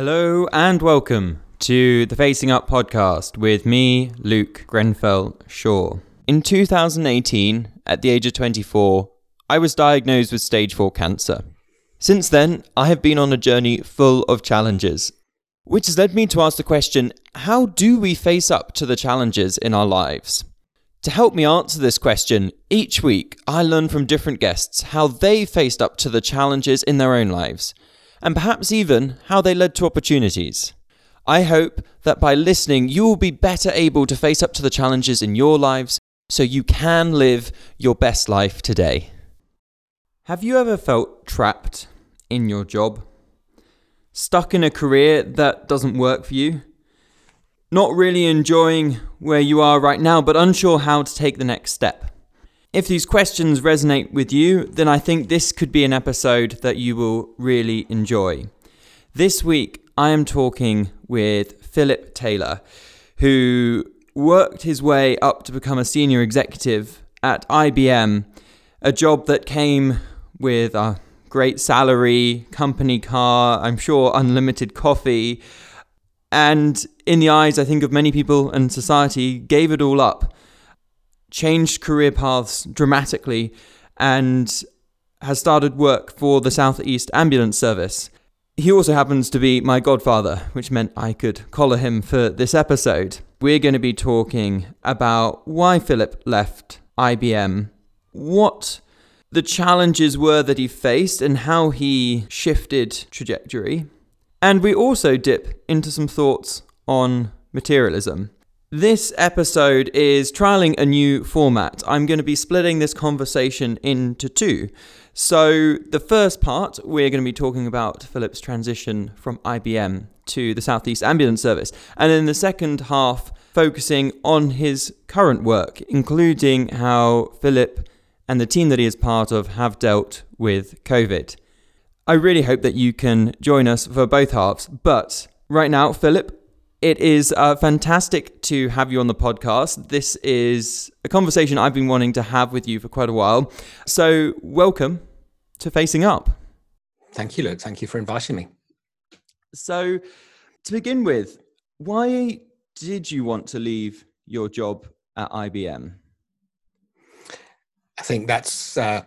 Hello and welcome to the Facing Up podcast with me, Luke Grenfell Shaw. In 2018, at the age of 24, I was diagnosed with stage 4 cancer. Since then, I have been on a journey full of challenges, which has led me to ask the question how do we face up to the challenges in our lives? To help me answer this question, each week I learn from different guests how they faced up to the challenges in their own lives, and perhaps even how they led to opportunities. I hope that by listening, you will be better able to face up to the challenges in your lives so you can live your best life today. Have you ever felt trapped in your job? Stuck in a career that doesn't work for you? not really enjoying where you are right now, but unsure how to take the next step. If these questions resonate with you, then I think this could be an episode that you will really enjoy. This week, I am talking with Philip Taylor, who worked his way up to become a senior executive at IBM, a job that came with a great salary, company car, I'm sure unlimited coffee, and in the eyes, I think, of many people and society, gave it all up, changed career paths dramatically, and has started work for the Southeast Ambulance Service. He also happens to be my godfather, which meant I could collar him for this episode. We're going to be talking about why Philip left IBM, what the challenges were that he faced, and how he shifted trajectory and we also dip into some thoughts on materialism. This episode is trialing a new format. I'm going to be splitting this conversation into two. So, the first part, we're going to be talking about Philip's transition from IBM to the Southeast Ambulance Service. And in the second half, focusing on his current work, including how Philip and the team that he is part of have dealt with COVID. I really hope that you can join us for both halves. But right now, Philip, it is uh, fantastic to have you on the podcast. This is a conversation I've been wanting to have with you for quite a while. So, welcome to Facing Up. Thank you, Luke. Thank you for inviting me. So, to begin with, why did you want to leave your job at IBM? I think that's uh,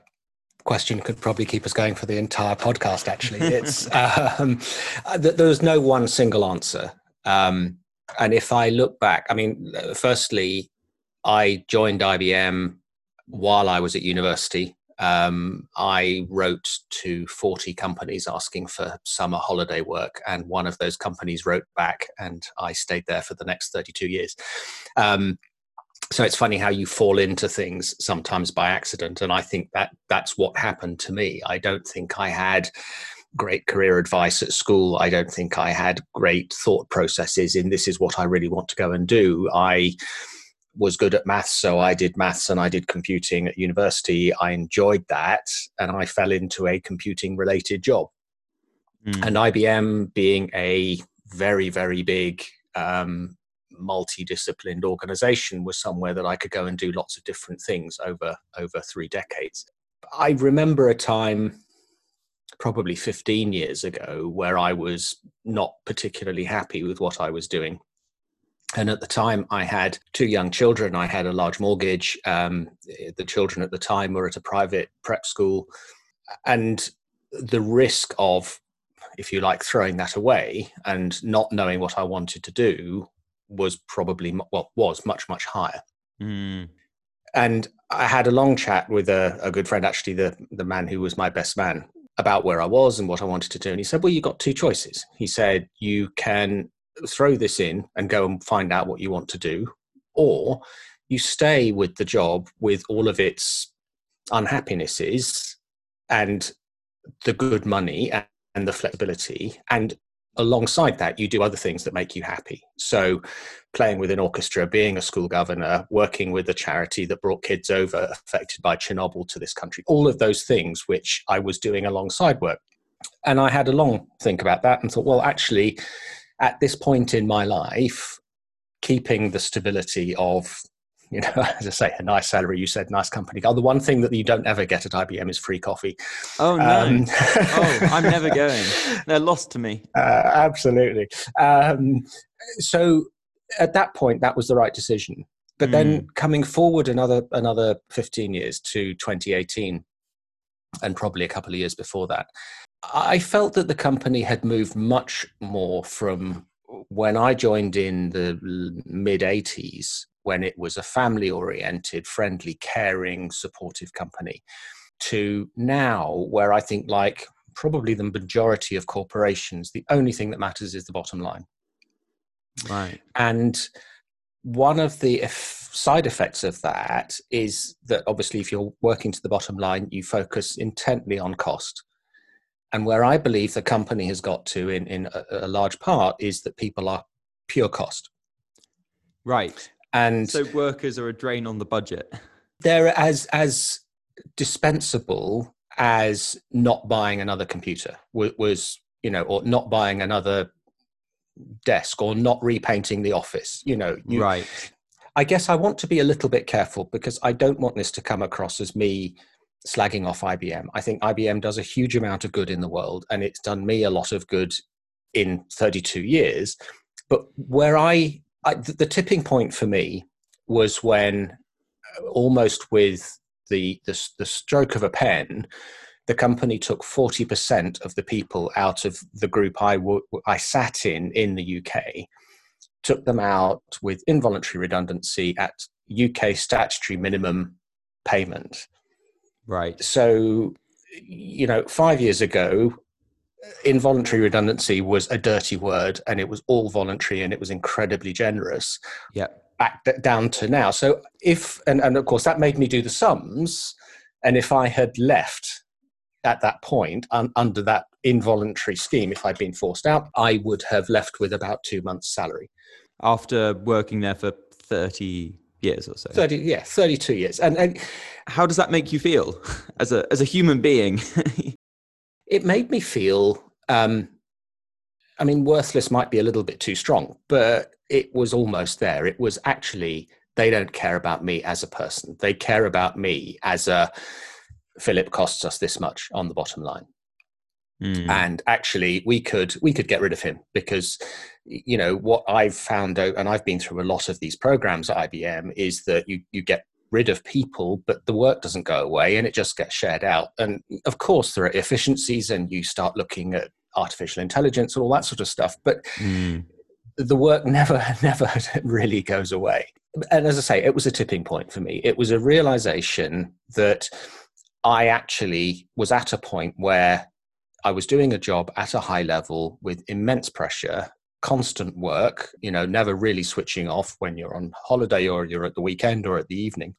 question could probably keep us going for the entire podcast actually it's um, uh, there's no one single answer um, and if i look back i mean firstly i joined ibm while i was at university. Um, i wrote to 40 companies asking for summer holiday work and one of those companies wrote back and i stayed there for the next 32 years. Um, so it's funny how you fall into things sometimes by accident and i think that that's what happened to me. I don't think i had great career advice at school i don't think i had great thought processes in this is what i really want to go and do i was good at maths so i did maths and i did computing at university i enjoyed that and i fell into a computing related job mm. and ibm being a very very big um, multidisciplined organization was somewhere that I could go and do lots of different things over over three decades. I remember a time probably 15 years ago where I was not particularly happy with what I was doing. And at the time, I had two young children. I had a large mortgage. Um, the children at the time were at a private prep school. And the risk of, if you like, throwing that away and not knowing what I wanted to do was probably well was much much higher. Mm. And I had a long chat with a, a good friend, actually the the man who was my best man, about where I was and what I wanted to do. And he said, "Well, you got two choices." He said, "You can throw this in and go and find out what you want to do, or you stay with the job with all of its unhappinesses and the good money and the flexibility and alongside that, you do other things that make you happy. So, playing with an orchestra, being a school governor, working with a charity that brought kids over affected by Chernobyl to this country, all of those things which I was doing alongside work. And I had a long think about that and thought, well, actually, at this point in my life, keeping the stability of You know, as I say, a nice salary. You said nice company car. The one thing that you don't ever get at IBM is free coffee. Oh no! Um, oh, I'm never going. They're lost to me. Uh, absolutely. Um, so at that point, that was the right decision. But mm. then coming forward another another 15 years to 2018, and probably a couple of years before that, I felt that the company had moved much more from when I joined in the mid 80s, when it was a family oriented, friendly, caring, supportive company, to now, where I think, like probably the majority of corporations, the only thing that matters is the bottom line. Right. And one of the side effects of that is that obviously, if you're working to the bottom line, you focus intently on cost and where I believe the company has got to in, in a, a large part is that people are pure cost. Right. And so workers are a drain on the budget. They're as as dispensable as not buying another computer was, was you know, or not buying another desk or not repainting the office. You know, you, right. I guess I want to be a little bit careful because I don't want this to come across as me slagging off IBM. I think IBM does a huge amount of good in the world, and it's done me a lot of good in 32 years. But where I, I the tipping point for me was when uh, almost with the, the, the stroke of a pen, the company took 40% of the people out of the group I, w- I sat in in the UK, took them out with involuntary redundancy at UK statutory minimum payment. Right. So, you know, five years ago, involuntary redundancy was a dirty word and it was all voluntary and it was incredibly generous. Yeah. Back down to now. So, if, and, and of course, that made me do the sums. And if I had left at that point un, under that involuntary scheme, if I'd been forced out, I would have left with about two months' salary. After working there for 30 years or so. 30, yeah, 32 years. And, and how does that make you feel as a, as a human being? it made me feel, um, I mean, worthless might be a little bit too strong, but it was almost there. It was actually, they don't care about me as a person. They care about me as a, Philip costs us this much on the bottom line. Mm. And actually, we could we could get rid of him because you know what I've found out, and I've been through a lot of these programs at IBM, is that you you get rid of people, but the work doesn't go away and it just gets shared out. And of course, there are efficiencies, and you start looking at artificial intelligence and all that sort of stuff. But mm. the work never never really goes away. And as I say, it was a tipping point for me. It was a realization that I actually was at a point where I was doing a job at a high level with immense pressure, constant work, you know, never really switching off when you're on holiday or you're at the weekend or at the evening.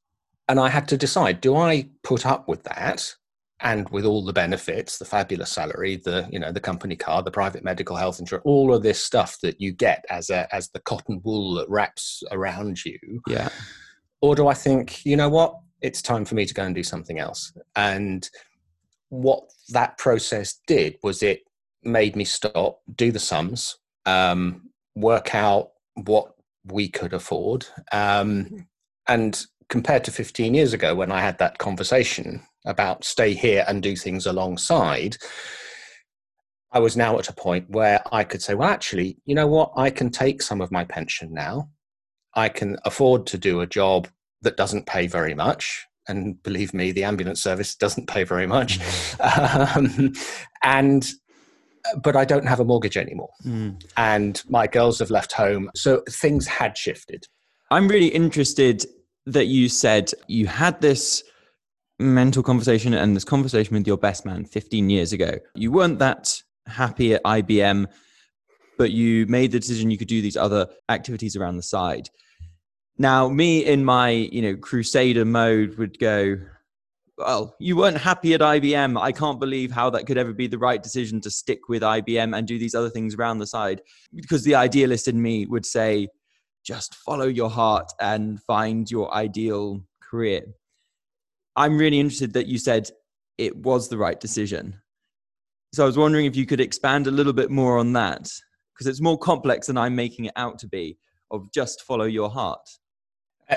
And I had to decide do I put up with that and with all the benefits, the fabulous salary, the you know the company car, the private medical health insurance, all of this stuff that you get as a as the cotton wool that wraps around you. Yeah. Or do I think, you know what, it's time for me to go and do something else? And what that process did was it made me stop, do the sums, um, work out what we could afford. Um, and compared to 15 years ago, when I had that conversation about stay here and do things alongside, I was now at a point where I could say, well, actually, you know what? I can take some of my pension now. I can afford to do a job that doesn't pay very much and believe me, the ambulance service doesn't pay very much. Mm. um, and but I don't have a mortgage anymore, mm. and my girls have left home, so things had shifted. I'm really interested that you said you had this mental conversation and this conversation with your best man 15 years ago. You weren't that happy at IBM, but you made the decision you could do these other activities around the side. Now, me in my you know crusader mode would go, well, you weren't happy at IBM. I can't believe how that could ever be the right decision to stick with IBM and do these other things around the side. Because the idealist in me would say, just follow your heart and find your ideal career. I'm really interested that you said it was the right decision. So I was wondering if you could expand a little bit more on that, because it's more complex than I'm making it out to be of just follow your heart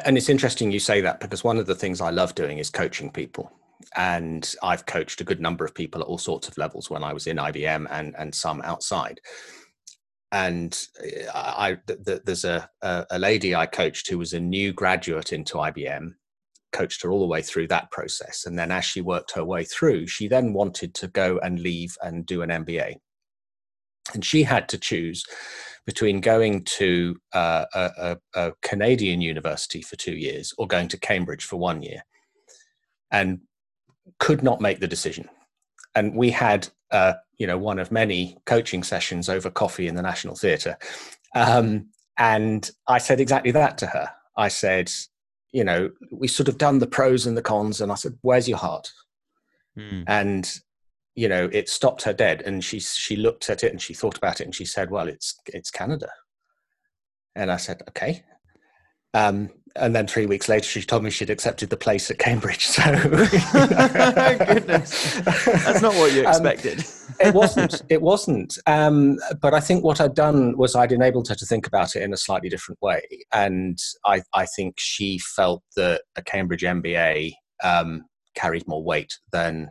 And it's interesting you say that because one of the things I love doing is coaching people. And I've coached a good number of people at all sorts of levels when I was in IBM and, and some outside. And uh, I, th- there's a, a lady I coached who was a new graduate into IBM, coached her all the way through that process. And then as she worked her way through, she then wanted to go and leave and do an MBA. And she had to choose between going to uh, a, a, Canadian university for two years or going to Cambridge for one year, and could not make the decision. And we had, uh, you know, one of many coaching sessions over coffee in the National Theatre, um, and I said exactly that to her. I said, you know, we sort of done the pros and the cons, and I said, "Where's your heart?" Mm. And you know it stopped her dead and she she looked at it and she thought about it and she said well it's it's canada. And i said okay. Um, and then three weeks later she told me she'd accepted the place at cambridge so goodness. That's not what you um, expected. um, it wasn't it wasn't. Um, but i think what i'd done was i'd enabled her to think about it in a slightly different way and i i think she felt that a cambridge mba um, carried more weight than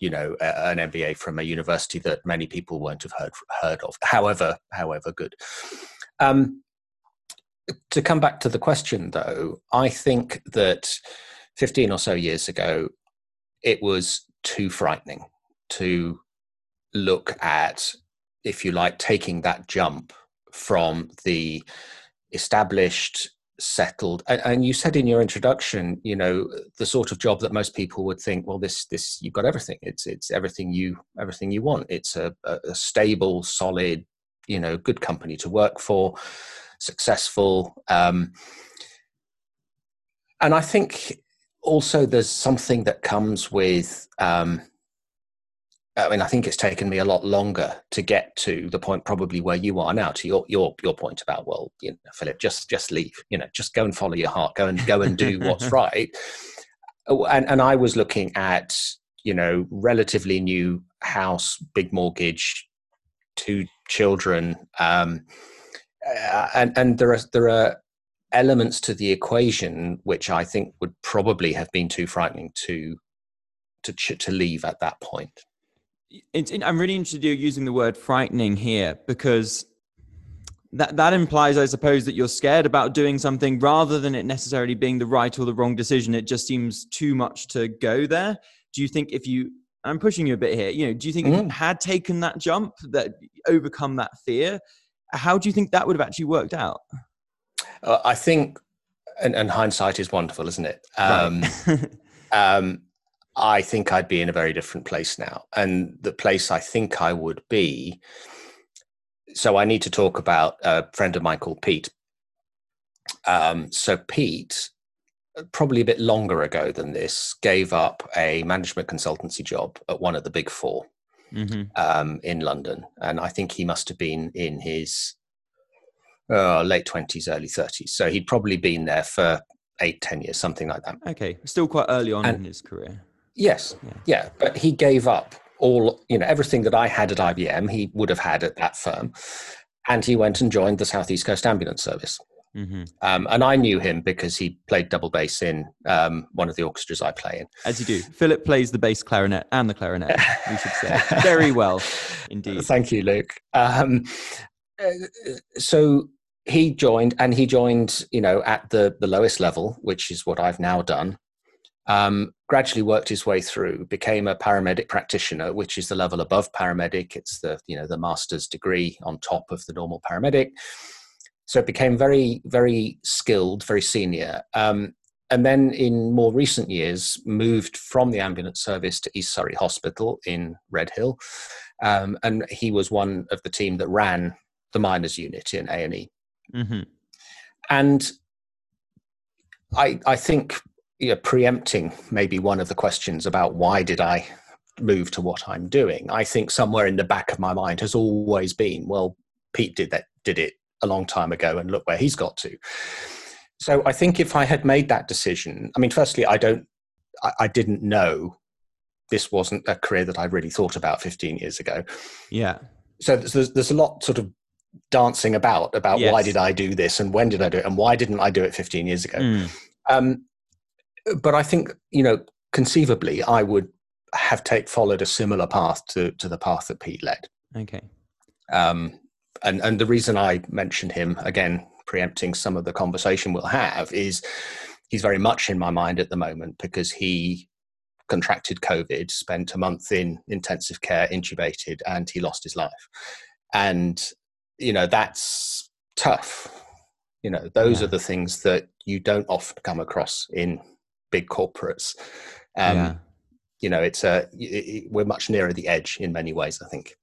you know an MBA from a university that many people won't have heard heard of. However, however good. Um, to come back to the question, though, I think that 15 or so years ago, it was too frightening to look at, if you like, taking that jump from the established settled. And, and, you said in your introduction you know the sort of job that most people would think well this this you've got everything. It's it's everything you everything you want. It's a, a stable solid you know good company to work for successful. Um and i think also there's something that comes with um I mean, I think it's taken me a lot longer to get to the point probably where you are now. To your your your point about well, you know, Philip, just just leave. You know, just go and follow your heart. Go and go and do what's right. Oh, and and I was looking at you know relatively new house, big mortgage, two children, um, uh, and and there are there are elements to the equation which I think would probably have been too frightening to to to leave at that point it's, I'm really interested in using the word frightening here because that that implies, I suppose, that you're scared about doing something rather than it necessarily being the right or the wrong decision. It just seems too much to go there. Do you think if you I'm pushing you a bit here. You know, do you think mm. if you mm. had taken that jump, that overcome that fear, how do you think that would have actually worked out? Uh, I think, and, and, hindsight is wonderful, isn't it? Um, right. um, I think I'd be in a very different place now. And the place I think I would be. So I need to talk about a friend of mine called Pete. Um, so Pete, probably a bit longer ago than this, gave up a management consultancy job at one of the big 4 mm-hmm. um, in London. And I think he must have been in his uh, late 20s, early 30s. So he'd probably been there for eight, ten years, something like that. Okay. Still quite early on and, in his career. Yes, yeah. yeah, but he gave up all you know everything that I had at IBM. He would have had at that firm, and he went and joined the Southeast Coast Ambulance Service. Mm-hmm. Um, and I knew him because he played double bass in um, one of the orchestras I play in. As you do. Philip plays the bass clarinet and the clarinet, we should say. Very well, indeed. Thank you, Luke. Um, uh, so he joined, and he joined, you know, at the, the lowest level, which is what I've now done um, gradually worked his way through, became a paramedic practitioner, which is the level above paramedic. It's the you know the master's degree on top of the normal paramedic. So it became very very skilled, very senior. Um, and then in more recent years, moved from the ambulance service to East Surrey Hospital in Redhill, um, and he was one of the team that ran the minors unit in A and E. Mm-hmm. And I, I think you know, preempting maybe one of the questions about why did I move to what I'm doing, I think somewhere in the back of my mind has always been, well, Pete did that, did it a long time ago, and look where he's got to. So I think if I had made that decision, I mean, firstly, I don't, I, I didn't know this wasn't a career that I really thought about 15 years ago. Yeah. So there's, there's a lot sort of dancing about about Yes. why did I do this and when did I do it and why didn't I do it 15 years ago. Mm. Um, but I think you know conceivably I would have take followed a similar path to to the path that Pete led. Okay. Um, and and the reason I mentioned him again, preempting some of the conversation we'll have, is he's very much in my mind at the moment because he contracted COVID, spent a month in intensive care, intubated, and he lost his life. And you know that's tough. You know those Yeah. are the things that you don't often come across in big corporates. Um, yeah. You know, it's a y- y- we're much nearer the edge in many ways. I think.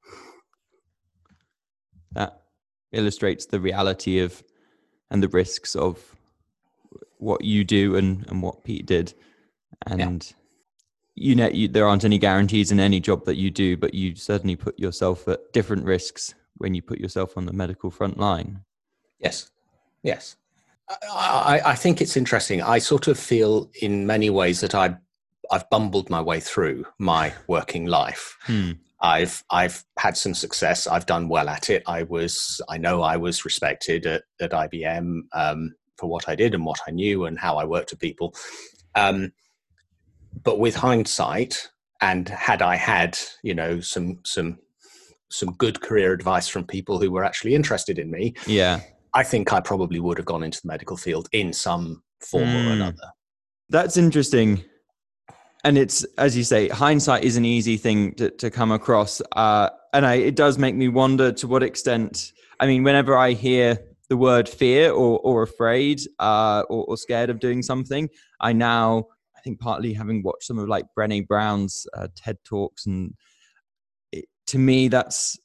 That illustrates the reality of and the risks of what you do and, and what Pete did. And you know, you, there aren't any guarantees in any job that you do, but you certainly put yourself at different risks when you put yourself on the medical front line. Yes, yes. I, I, think it's interesting. I sort of feel, in many ways, that I I've bumbled my way through my working life. Hmm. I've I've had some success. I've done well at it. I was I know I was respected at, at IBM um, for what I did and what I knew and how I worked with people. Um, but with hindsight, and had I had you know some some some good career advice from people who were actually interested in me, Yeah. I think I probably would have gone into the medical field in some form or Mm. another. That's interesting. And it's, as you say, hindsight is an easy thing to, to come across. Uh, and I, it does make me wonder to what extent, I mean, whenever I hear the word fear or, or afraid uh, or, or scared of doing something, I now, I think partly having watched some of like Brené Brown's uh, TED Talks, and it, to me, that's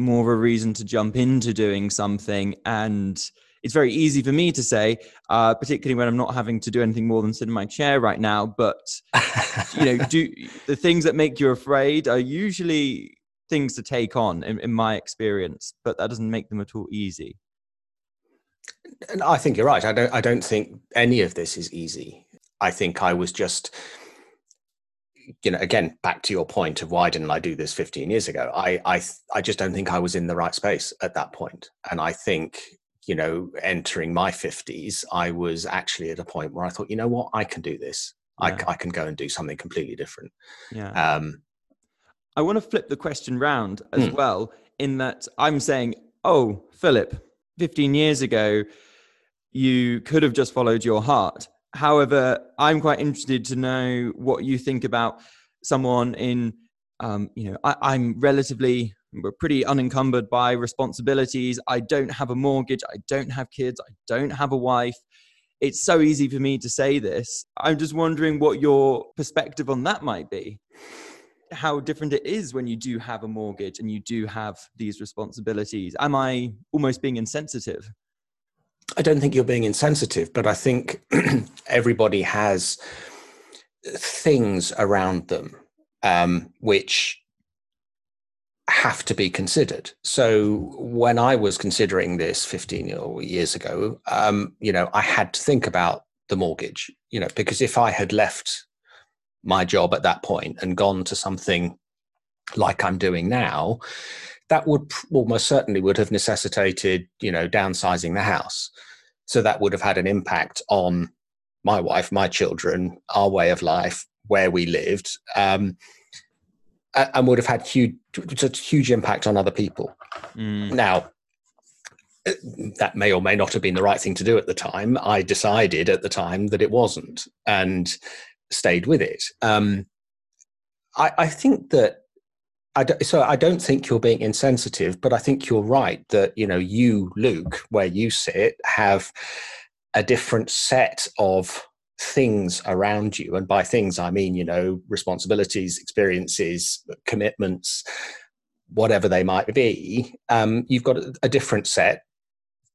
more of a reason to jump into doing something. And it's very easy for me to say, uh, particularly when I'm not having to do anything more than sit in my chair right now. But you know, do the things that make you afraid are usually things to take on, in, in my experience. But that doesn't make them at all easy. and I think you're right. I don't. I don't think any of this is easy. I think I was just, you know, again back to your point of why didn't I do this 15 years ago? I I I just don't think I was in the right space at that point. And I think you know, entering my 50s, I was actually at a point where I thought, you know what, I can do this. I, Yeah. c- I can go and do something completely different. Yeah. Um, I want to flip the question round as Hmm. well, in that I'm saying, oh, Philip, 15 years ago, you could have just followed your heart. However, I'm quite interested to know what you think about someone in, um, you know, I, I'm relatively we're pretty unencumbered by responsibilities. I don't have a mortgage. I don't have kids. I don't have a wife. It's so easy for me to say this. I'm just wondering what your perspective on that might be how different it is when you do have a mortgage and you do have these responsibilities. Am I almost being insensitive? I don't think you're being insensitive, but I think everybody has things around them um, which have to be considered. So when I was considering this 15 years ago, um, you know, I had to think about the mortgage, you know, because if I had left my job at that point and gone to something like I'm doing now, that would almost certainly would have necessitated, you know, downsizing the house. So that would have had an impact on my wife, my children, our way of life, where we lived, um, and would have had huge, huge impact on other people. Mm, Now, uh, that may or may not have been the right thing to do at the time. I decided at the time that it wasn't, and stayed with it. Um, I, I think that I so I don't think you're being insensitive, but I think you're right that you know you, Luke, where you sit, have a different set of things around you, and by things I mean you know responsibilities, experiences, commitments, whatever they might be. Um, you've got a, a different set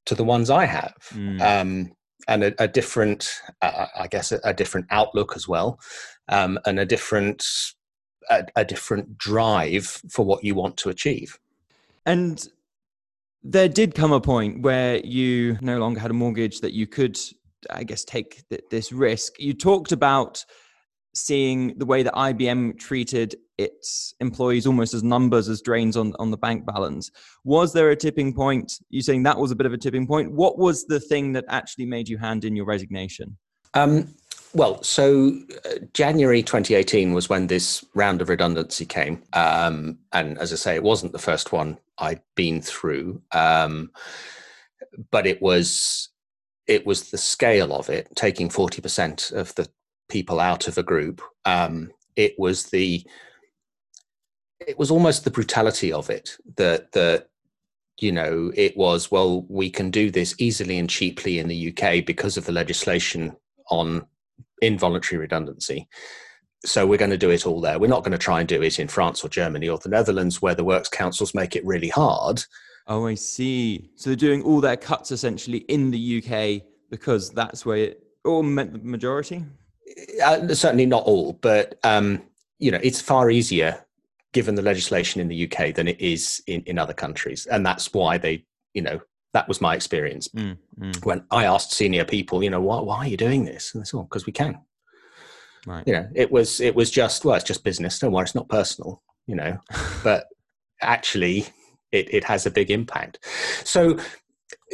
to the ones I have, mm, um, and a, a different, uh, I guess, a, a different outlook as well, um, and a different a, a different drive for what you want to achieve. And there did come a point where you no longer had a mortgage that you could, I guess, take th- this risk. You talked about seeing the way that IBM treated its employees almost as numbers, as drains on, on the bank balance. Was there a tipping point? You saying that was a bit of a tipping point. What was the thing that actually made you hand in your resignation? Um, well, so uh, January 2018 was when this round of redundancy came. Um, and as I say, it wasn't the first one I'd been through. Um, but it was it was the scale of it, taking 40% of the people out of a group. Um, it was the it was almost the brutality of it that that you know it was well we can do this easily and cheaply in the UK because of the legislation on involuntary redundancy. So we're going to do it all there. We're not going to try and do it in France or Germany or the Netherlands, where the works councils make it really hard. Oh, I see. So they're doing all their cuts essentially in the UK because that's where it, or the majority. Uh, certainly not all, but um, you know, it's far easier given the legislation in the UK than it is in, in other countries, and that's why they, you know, that was my experience mm, mm. when I asked senior people, you know, why, why are you doing this? And they said, well, because we can. Right. You know, it was it was just well, it's just business. Don't worry, it's not personal. You know, but actually, it it has a big impact. So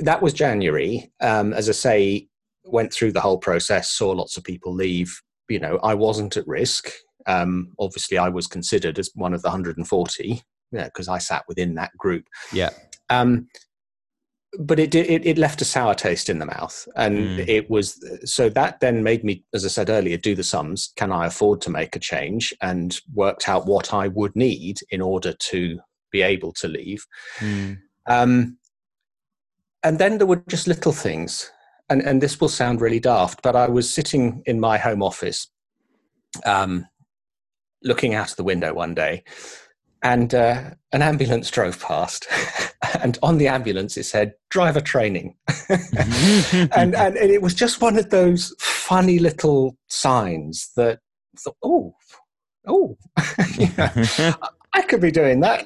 that was January. Um, as I say, went through the whole process, saw lots of people leave. You know, I wasn't at risk. Um, obviously, I was considered as one of the 140 because yeah, I sat within that group. Yeah. Um, but it, it it left a sour taste in the mouth, and mm. it was so that then made me, as I said earlier, do the sums. Can I afford to make a change? And worked out what I would need in order to be able to leave. Mm. Um, and then there were just little things, and and this will sound really daft, but I was sitting in my home office, um, looking out of the window one day, and uh, an ambulance drove past and on the ambulance it said driver training. And, and it was just one of those funny little signs that thought, oh oh i could be doing that.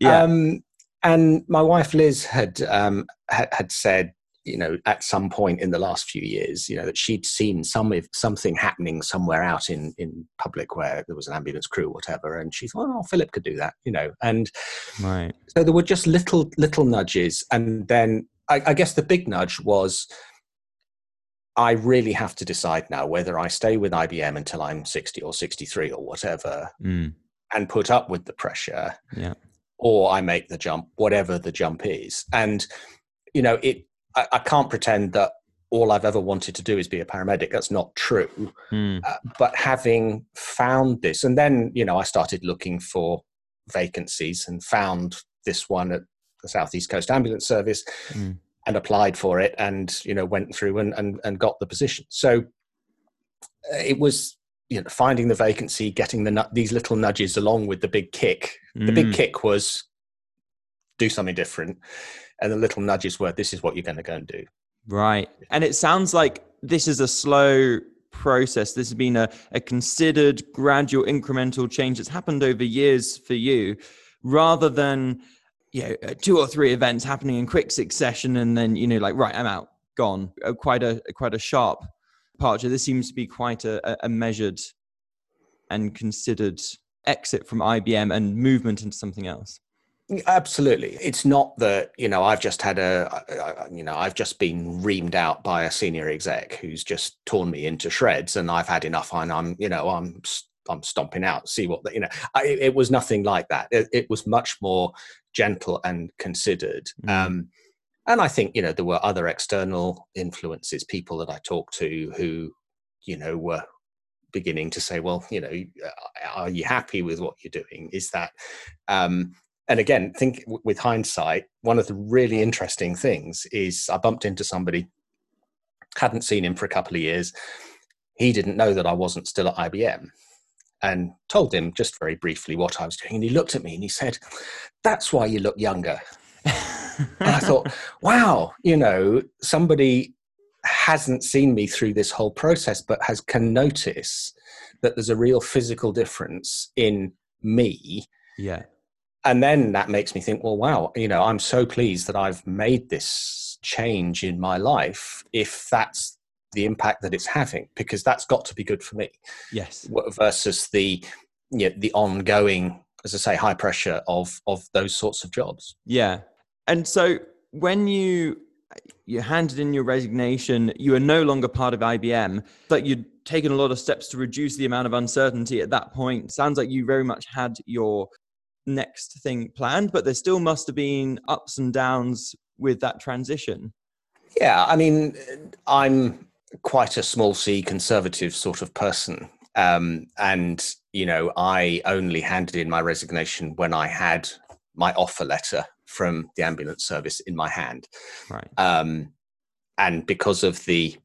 Yeah. Um, and my wife liz had um, had said you know at some point in the last few years you know that she'd seen some something happening somewhere out in in public where there was an ambulance crew or whatever and she thought oh philip could do that you know and right so there were just little little nudges and then I, I guess the big nudge was I really have to decide now whether I stay with IBM until I'm 60 or 63 or whatever mm. and put up with the pressure. Yeah. Or I make the jump, whatever the jump is. And, you know, it I, I, can't pretend that all I've ever wanted to do is be a paramedic. That's not true. Mm. Uh, but having found this, and then you know, I started looking for vacancies and found this one at the Southeast Coast Ambulance Service. Mm. And applied for it, and you know went through and and, and got the position. So uh, it was you know finding the vacancy getting the these little nudges along with the big kick mm. the big hmm. kick was do something different and the little nudges were this is what you're going to go and do. Right. And it sounds like this is a slow process. This has been a, a considered gradual incremental change that's happened over years for you rather than you know uh, two or three events happening in quick succession and then you know like right i'm out gone. Uh, quite a quite a sharp departure. This seems to be quite a, a measured and considered exit from ibm and movement into something else Absolutely. It's not that, you know, I've just had a, you know, I've just been reamed out by a senior exec who's just torn me into shreds and I've had enough and I'm, you know, I'm, I'm stomping out, see what, the, you know, I, it was nothing like that. It, it, was much more gentle and considered. Mm. Um, and I think, you know, there were other external influences, people that I talked to who, you know, were beginning to say, well, you know, are you happy with what you're doing? Is that, um, and again, think with hindsight, one of the really interesting things is I bumped into somebody, hadn't seen him for a couple of years. He didn't know that I wasn't still at IBM and told him just very briefly what I was doing. And he looked at me and he said, That's why you look younger. and I thought, wow, you know, somebody hasn't seen me through this whole process, but has can notice that there's a real physical difference in me. Yeah and then that makes me think well wow you know i'm so pleased that i've made this change in my life if that's the impact that it's having because that's got to be good for me. Yes. Versus the you know, the ongoing as i say high pressure of of those sorts of jobs. Yeah. And so when you you handed in your resignation you are no longer part of ibm but you'd taken a lot of steps to reduce the amount of uncertainty at that point. Sounds like you very much had your next thing planned but there still must have been ups and downs with that transition yeah i mean i'm quite a small c conservative sort of person um, and you know i only handed in my resignation when i had my offer letter from the ambulance service in my hand. Right. Um, and because of the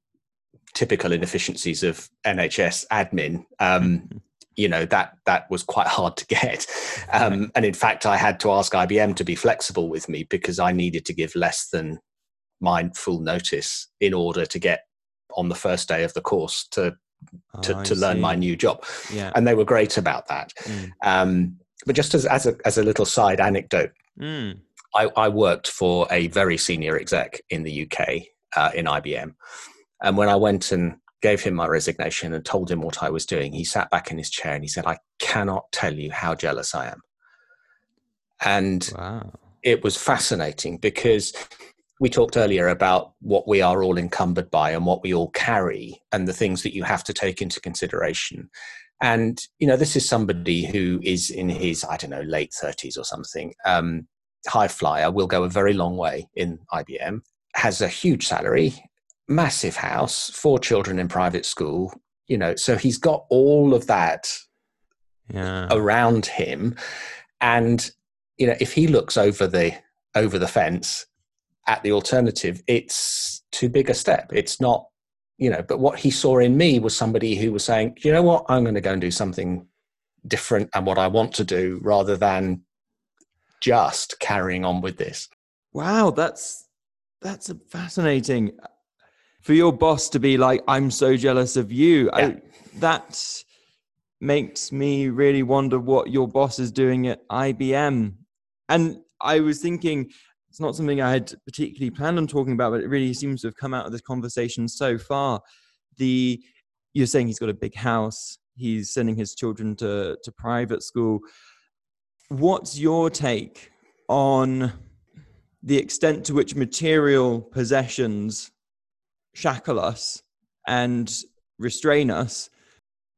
typical inefficiencies of NHS admin, um, mm-hmm. You know that that was quite hard to get. Um, right. And in fact, I had to ask IBM to be flexible with me because I needed to give less than my full notice in order to get on the first day of the course to to, oh, to learn my new job. Yeah. And they were great about that. Mm. Um, but just as, as, a, as a little side anecdote, mm. I, I, worked for a very senior exec in the UK uh, in IBM. And when I went and gave him my resignation and told him what I was doing, he sat back in his chair and he said, I cannot tell you how jealous I am. And wow. it was fascinating because we talked earlier about what we are all encumbered by and what we all carry and the things that you have to take into consideration. And, you know, this is somebody who is in his, I don't know, late 30s or something. Um, high flyer will go a very long way in IBM, has a huge salary, massive house, four children in private school, you know, so he's got all of that yeah. around him. And, you know, if he looks over the over the fence at the alternative, it's too big a step. It's not, you know, but what he saw in me was somebody who was saying, you know what, I'm going to go and do something different and what I want to do rather than just carrying on with this. Wow, that's that's fascinating. For your boss to be like, "I'm so jealous of you," yeah. I, that makes me really wonder what your boss is doing at IBM. And I was thinking, it's not something I had particularly planned on talking about, but it really seems to have come out of this conversation so far. The you're saying he's got a big house, he's sending his children to to private school what's your take on the extent to which material possessions shackle us and restrain us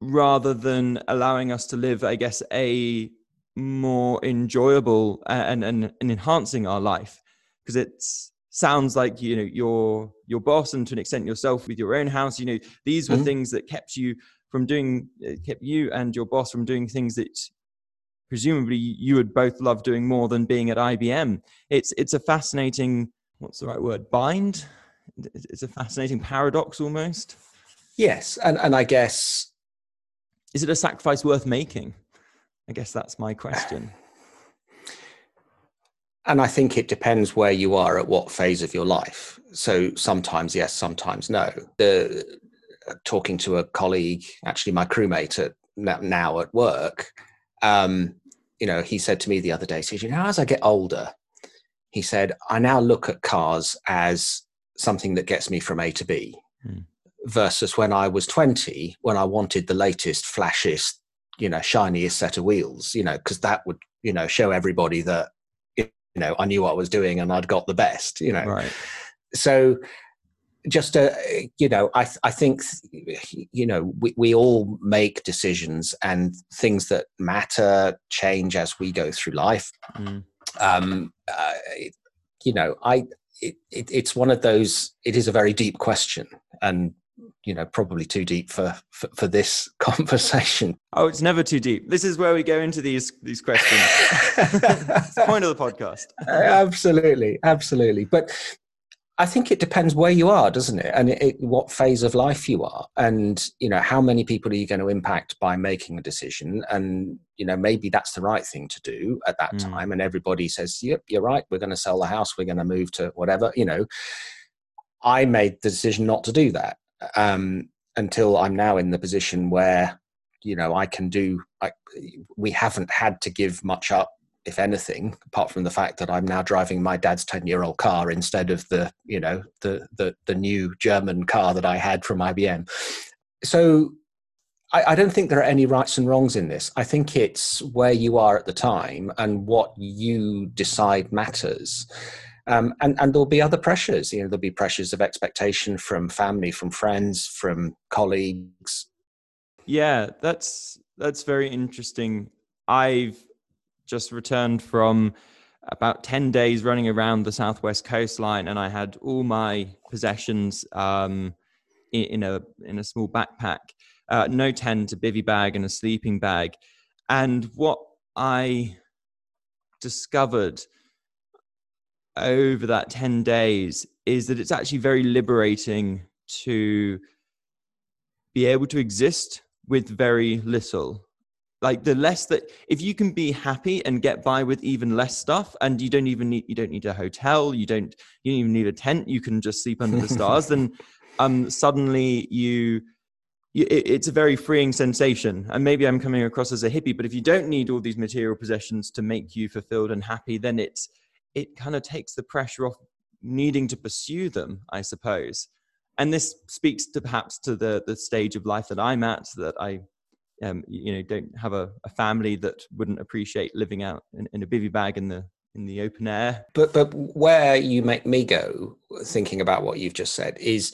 rather than allowing us to live i guess a more enjoyable and, and, and enhancing our life because it sounds like you know your your boss and to an extent yourself with your own house you know these were mm-hmm. things that kept you from doing kept you and your boss from doing things that presumably you would both love doing more than being at IBM. It's it's a fascinating what's the right word bind. It's a fascinating paradox almost. Yes, and and I guess is it a sacrifice worth making? I guess that's my question. And I think it depends where you are at what phase of your life. So sometimes yes, sometimes no. The talking to a colleague, actually my crewmate at now at work, um, you know, he said to me the other day, he said, you know, as I get older, he said, I now look at cars as something that gets me from A to B hmm. versus when I was 20, when I wanted the latest, flashiest, you know, shiniest set of wheels, you know, because that would, you know, show everybody that, you know, I knew what I was doing and I'd got the best, you know. Right. So just a you know i i think you know we, we all make decisions and things that matter change as we go through life mm. um uh, you know i it, it, it's one of those it is a very deep question and you know probably too deep for, for, for this conversation. Oh it's never too deep. This is where we go into these these questions. The point of the podcast. Absolutely absolutely. But I think it depends where you are, doesn't it? And it, it, what phase of life you are, and you know how many people are you going to impact by making a decision? And you know maybe that's the right thing to do at that mm. time. And everybody says, "Yep, you're right. We're going to sell the house. We're going to move to whatever." You know, I made the decision not to do that um, until I'm now in the position where you know I can do. I, we haven't had to give much up if anything, apart from the fact that I'm now driving my dad's 10 year old car instead of the, you know, the, the, the new German car that I had from IBM. So I, I, don't think there are any rights and wrongs in this. I think it's where you are at the time and what you decide matters. Um, and, and there'll be other pressures. You know, there'll be pressures of expectation from family, from friends, from colleagues. Yeah, that's that's very interesting. I've just returned from about 10 days running around the southwest coastline and i had all my possessions um, in, in, a in a small backpack uh, no tent a bivy bag and a sleeping bag. And what i discovered over that 10 days is that it's actually very liberating to be able to exist with very little. Like the less that if you can be happy and get by with even less stuff and you don't even need you don't need a hotel you don't you don't even need a tent you can just sleep under the stars then um suddenly you, it's a very freeing sensation and maybe i'm coming across as a hippie but if you don't need all these material possessions to make you fulfilled and happy then it's it kind of takes the pressure off needing to pursue them i suppose. And this speaks to perhaps to the the stage of life that i'm at that i um, you know don't have a, a, family that wouldn't appreciate living out in, in, a bivy bag in the in the open air. But but where you make me go thinking about what you've just said is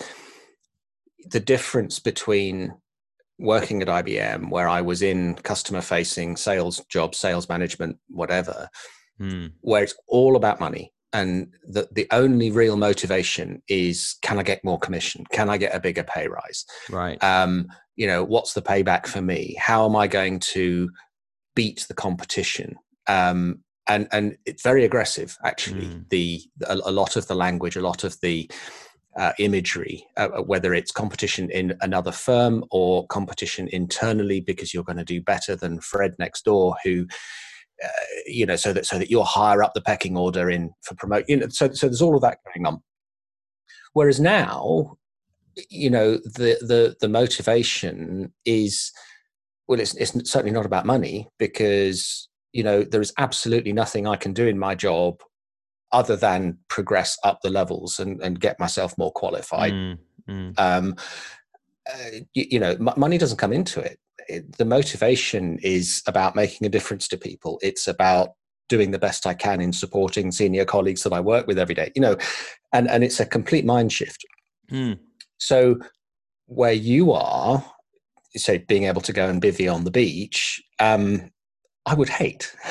the difference between working at IBM where I was in customer facing sales jobs sales management whatever hmm. where it's all about money. And the, the only real motivation is can i get more commission? Can i get a bigger pay rise? Right. Um, you know what's the payback for me? How am i going to beat the competition? Um, and and it's very aggressive actually. Mm. the a, a, lot of the language a lot of the uh, imagery uh, uh, whether it's competition in another firm or competition internally because you're going to do better than fred next door who uh, you know so that so that you're higher up the pecking order in for promote you know so so there's all of that going on. Whereas now you know the the the motivation is well it's it's certainly not about money because you know there is absolutely nothing i can do in my job other than progress up the levels and and get myself more qualified mm, mm. um uh, you, you, know m- money doesn't come into it. it the motivation is about making a difference to people it's about doing the best i can in supporting senior colleagues that i work with every day you know and and it's a complete mind shift mm. So where you are, so being able to go and bivy on the beach, um, I would hate.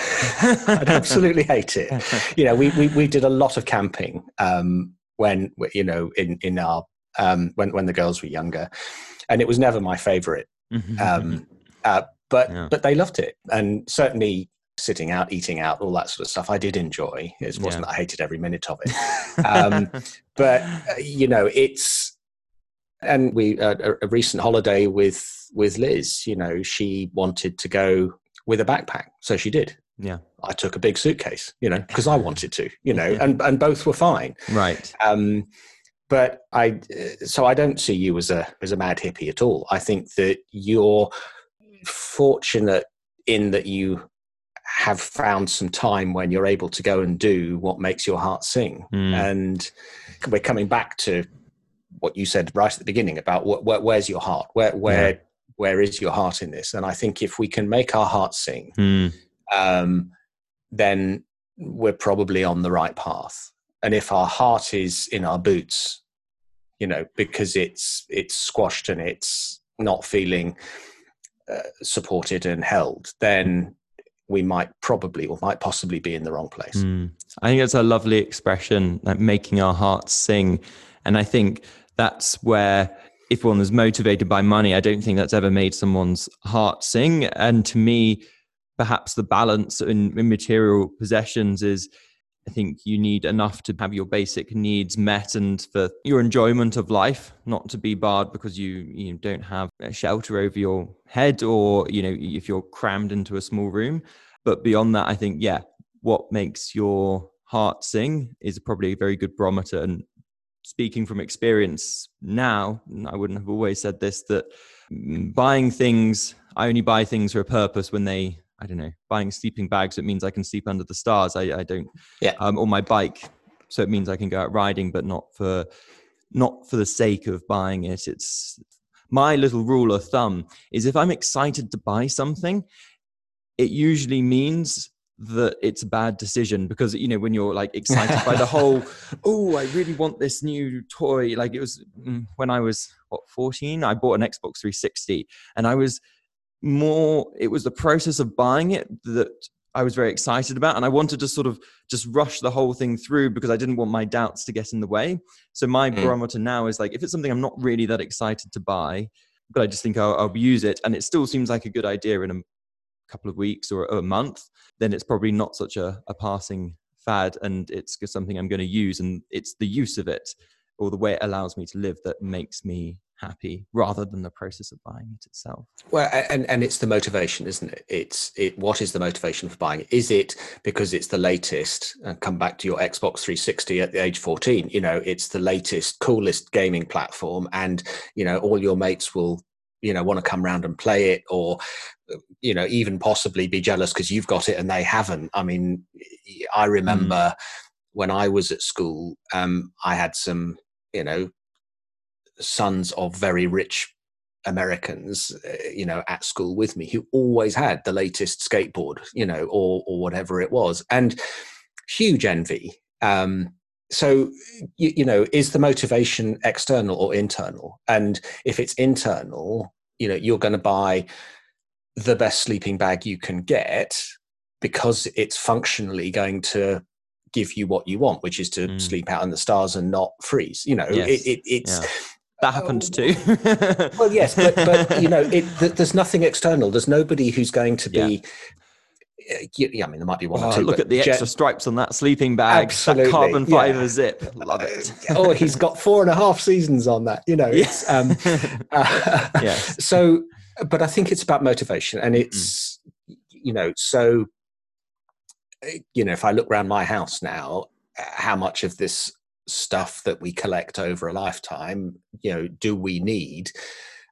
I'd absolutely hate it. You know, we, we, we did a lot of camping um, when, you know, in, in our, um, when, when the girls were younger and it was never my favorite. Um, uh, but, yeah. but they loved it. And certainly sitting out, eating out, all that sort of stuff. I did enjoy. It wasn't yeah. I hated every minute of it. Um, but uh, you know, it's and we uh, a, a recent holiday with with Liz. You know, she wanted to go with a backpack, so she did. Yeah, I took a big suitcase. You know, because I wanted to. You know, and and both were fine. Right. Um, but I so I don't see you as a as a mad hippie at all. I think that you're fortunate in that you have found some time when you're able to go and do what makes your heart sing. Mm. And we're coming back to what you said right at the beginning about wh- wh- where's your heart where where yeah. Where is your heart in this and i think if we can make our heart sing mm. um, then we're probably on the right path and if our heart is in our boots you know because it's it's squashed and it's not feeling uh, supported and held then we might probably or might possibly be in the wrong place. Mm. I think it's a lovely expression, like making our hearts sing. And I think that's where if one is motivated by money, I don't think that's ever made someone's heart sing. And to me, perhaps the balance in, in material possessions is I think you need enough to have your basic needs met and for your enjoyment of life, not to be barred because you you don't have a shelter over your head or you know if you're crammed into a small room. But beyond that, I think yeah, what makes your heart sing is probably a very good barometer. And speaking from experience now, I wouldn't have always said this that buying things, I only buy things for a purpose when they I don't know, buying sleeping bags. It means I can sleep under the stars. I, I don't, yeah. Um, on my bike, so it means I can go out riding, but not for, not for the sake of buying it. It's my little rule of thumb is if I'm excited to buy something, it usually means that it's a bad decision because you know when you're like excited by the whole oh i really want this new toy like it was mm, when i was what 14 i bought an xbox 360 and i was more it was the process of buying it that I was very excited about and I wanted to sort of just rush the whole thing through because I didn't want my doubts to get in the way. So my mm. barometer now is like if it's something I'm not really that excited to buy, but I just think I'll, I'll use it and it still seems like a good idea in a couple of weeks or a month, then it's probably not such a, a passing fad and it's something I'm going to use and it's the use of it or the way it allows me to live that makes me happy rather than the process of buying it itself. Well and and it's the motivation isn't it? It's it what is the motivation for buying it? Is it because it's the latest and come back to your xbox 360 at the age 14 you know it's the latest coolest gaming platform and you know all your mates will you know want to come around and play it or you know even possibly be jealous because you've got it and they haven't i mean i remember mm. when i was at school um, i had some you know sons of very rich Americans, uh, you know, at school with me who always had the latest skateboard, you know, or or whatever it was, and huge envy. Um, so you, you know, is the motivation external or internal? And if it's internal, you know, you're going to buy the best sleeping bag you can get because it's functionally going to give you what you want, which is to mm. sleep out in the stars and not freeze. You know, yes. it, it, it's yeah. That happened oh, too. well, yes, but, but you know, it, there's nothing external. There's nobody who's going to be. Yeah. yeah, I mean, there might be one oh, or two. Look at the extra stripes on that sleeping bag. Absolutely, that carbon fiber yeah. zip. Love it. oh, he's got four and a half seasons on that. You know, it's um, uh, yes. So, but I think it's about motivation, and it's mm. you know, so you know, if I look around my house now, how much of this stuff that we collect over a lifetime you know do we need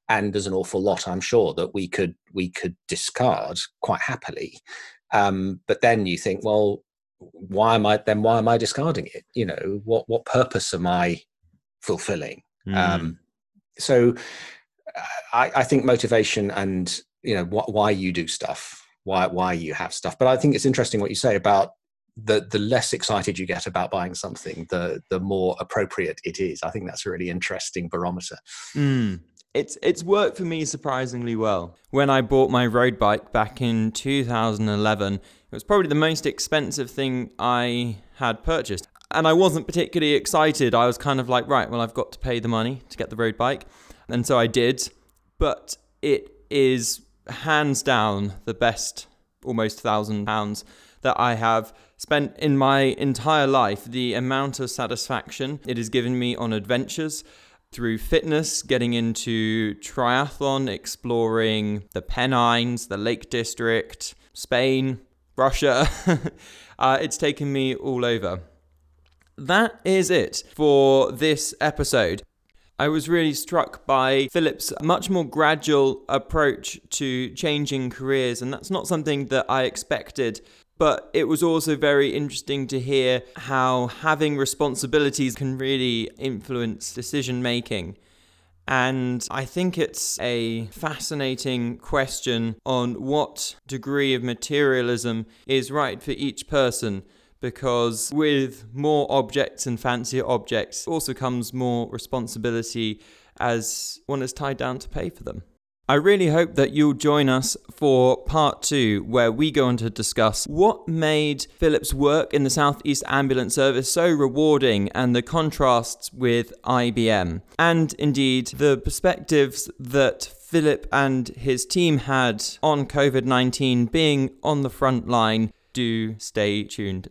and there's an awful lot i'm sure that we could we could discard quite happily um, but then you think well why am i then why am i discarding it you know what what purpose am i fulfilling mm. um, so I, I think motivation and you know wh- why you do stuff why why you have stuff but i think it's interesting what you say about the the less excited you get about buying something, the the more appropriate it is. I think that's a really interesting barometer. Mm. It's it's worked for me surprisingly well. When I bought my road bike back in 2011, it was probably the most expensive thing I had purchased. And I wasn't particularly excited. I was kind of like, right, well, I've got to pay the money to get the road bike. And so I did. But it is hands down the best, almost thousand pounds that I have spent in my entire life, the amount of satisfaction it has given me on adventures through fitness, getting into triathlon, exploring the Pennines, the Lake District, Spain, Russia. uh, it's taken me all over. That is it for this episode. I was really struck by Philip's much more gradual approach to changing careers, and that's not something that I expected but it was also very interesting to hear how having responsibilities can really influence decision making. And I think it's a fascinating question on what degree of materialism is right for each person. Because with more objects and fancier objects also comes more responsibility as one is tied down to pay for them. I really hope that you'll join us for part two, where we go on to discuss what made Philip's work in the Southeast Ambulance Service so rewarding and the contrasts with IBM, and indeed the perspectives that Philip and his team had on COVID 19 being on the front line. Do stay tuned.